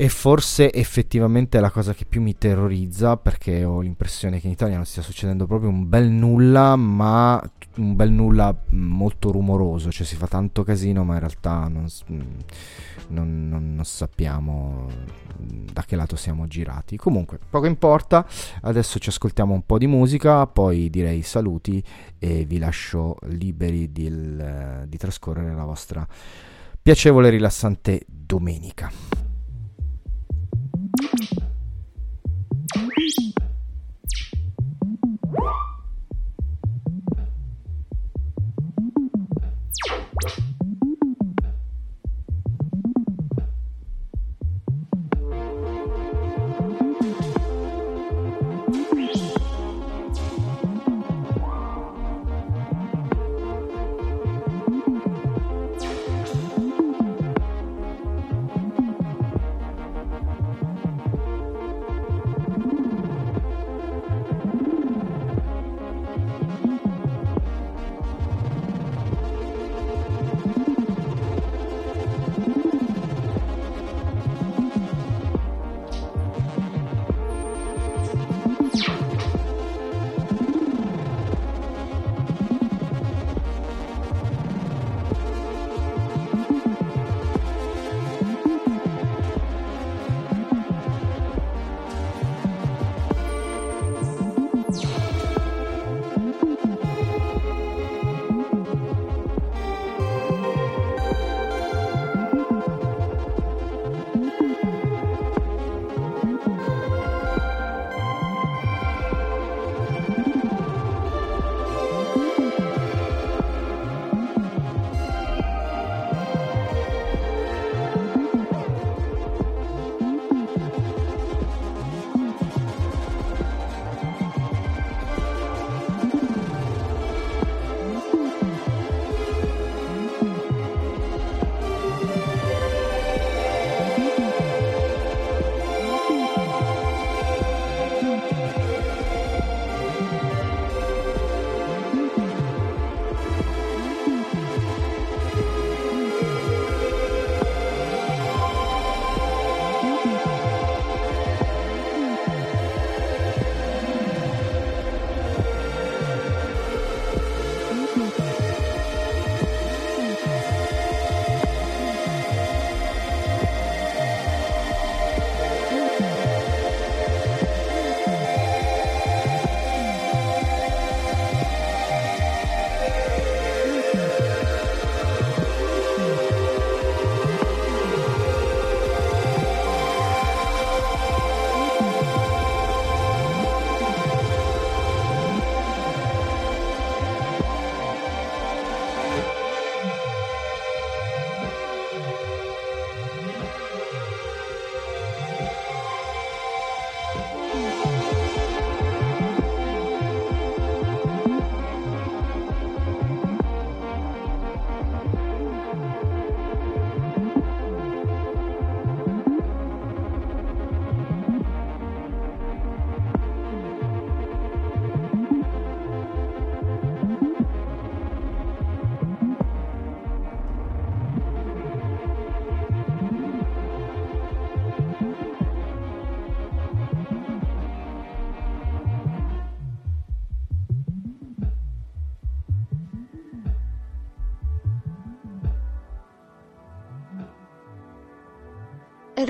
E forse effettivamente è la cosa che più mi terrorizza perché ho l'impressione che in Italia non stia succedendo proprio un bel nulla, ma un bel nulla mh, molto rumoroso, cioè si fa tanto casino ma in realtà non, mh, non- non- non sappiamo mh, da che lato siamo girati. Comunque, poco importa, adesso ci ascoltiamo un po' di musica, poi direi saluti e vi lascio liberi di, di trascorrere la vostra piacevole e rilassante domenica.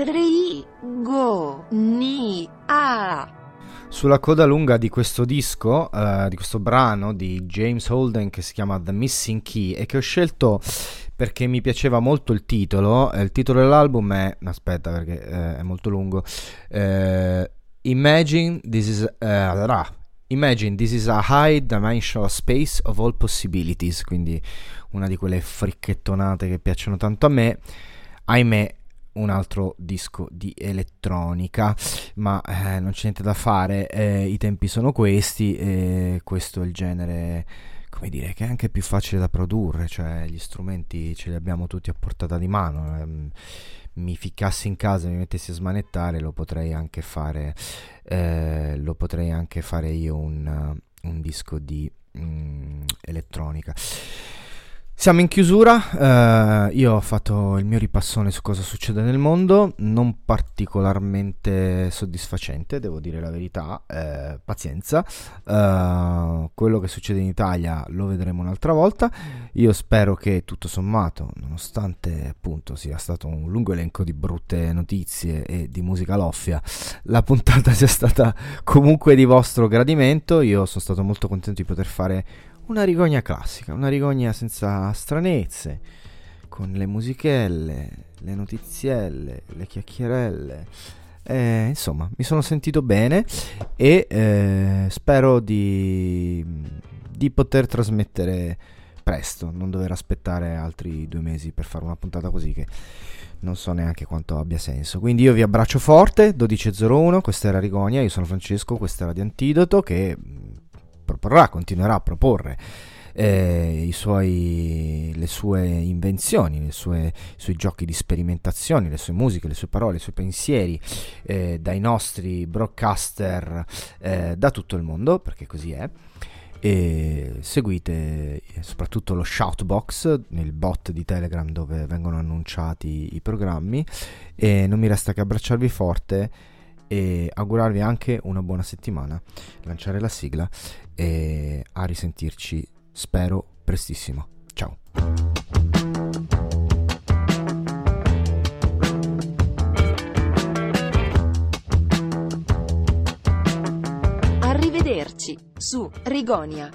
Rigonia. Sulla coda lunga di questo disco, eh, di questo brano di James Holden che si chiama The Missing Key e che ho scelto perché mi piaceva molto il titolo. eh, il titolo dell'album è, aspetta perché eh, è molto lungo, eh, Imagine this is, eh, Imagine this is a high dimensional space of all possibilities, quindi una di quelle fricchettonate che piacciono tanto a me. Ahimè, un altro disco di elettronica, ma eh, non c'è niente da fare, eh, i tempi sono questi e questo è il genere, come dire, che è anche più facile da produrre, cioè gli strumenti ce li abbiamo tutti a portata di mano. ehm, mi ficcassi in casa mi mettessi a smanettare, lo potrei anche fare, eh, lo potrei anche fare io un, un disco di mm, elettronica. Siamo in chiusura, eh, io ho fatto il mio ripassone su cosa succede nel mondo, non particolarmente soddisfacente, devo dire la verità, eh, pazienza, Eh, quello che succede in Italia lo vedremo un'altra volta, io spero che tutto sommato, nonostante appunto sia stato un lungo elenco di brutte notizie e di musica loffia, la puntata sia stata comunque di vostro gradimento, io sono stato molto contento di poter fare una rigogna classica, una rigogna senza stranezze, con le musichelle, le notizielle, le chiacchierelle. Eh, insomma, mi sono sentito bene e eh, spero di, di poter trasmettere presto, non dover aspettare altri due mesi per fare una puntata così che non so neanche quanto abbia senso. Quindi io vi abbraccio forte, 12.01, questa era Rigonia, io sono Francesco, questa era di Antidoto che proporrà, continuerà a proporre eh, suoi, le sue invenzioni, le sue, i suoi giochi di sperimentazione, le sue musiche, le sue parole, i suoi pensieri eh, dai nostri broadcaster eh, da tutto il mondo, perché così è. E seguite eh, soprattutto lo shoutbox nel bot di Telegram dove vengono annunciati i programmi e non mi resta che abbracciarvi forte e augurarvi anche una buona settimana, lanciare la sigla e a risentirci, spero, prestissimo. Ciao. Arrivederci su Rigonia.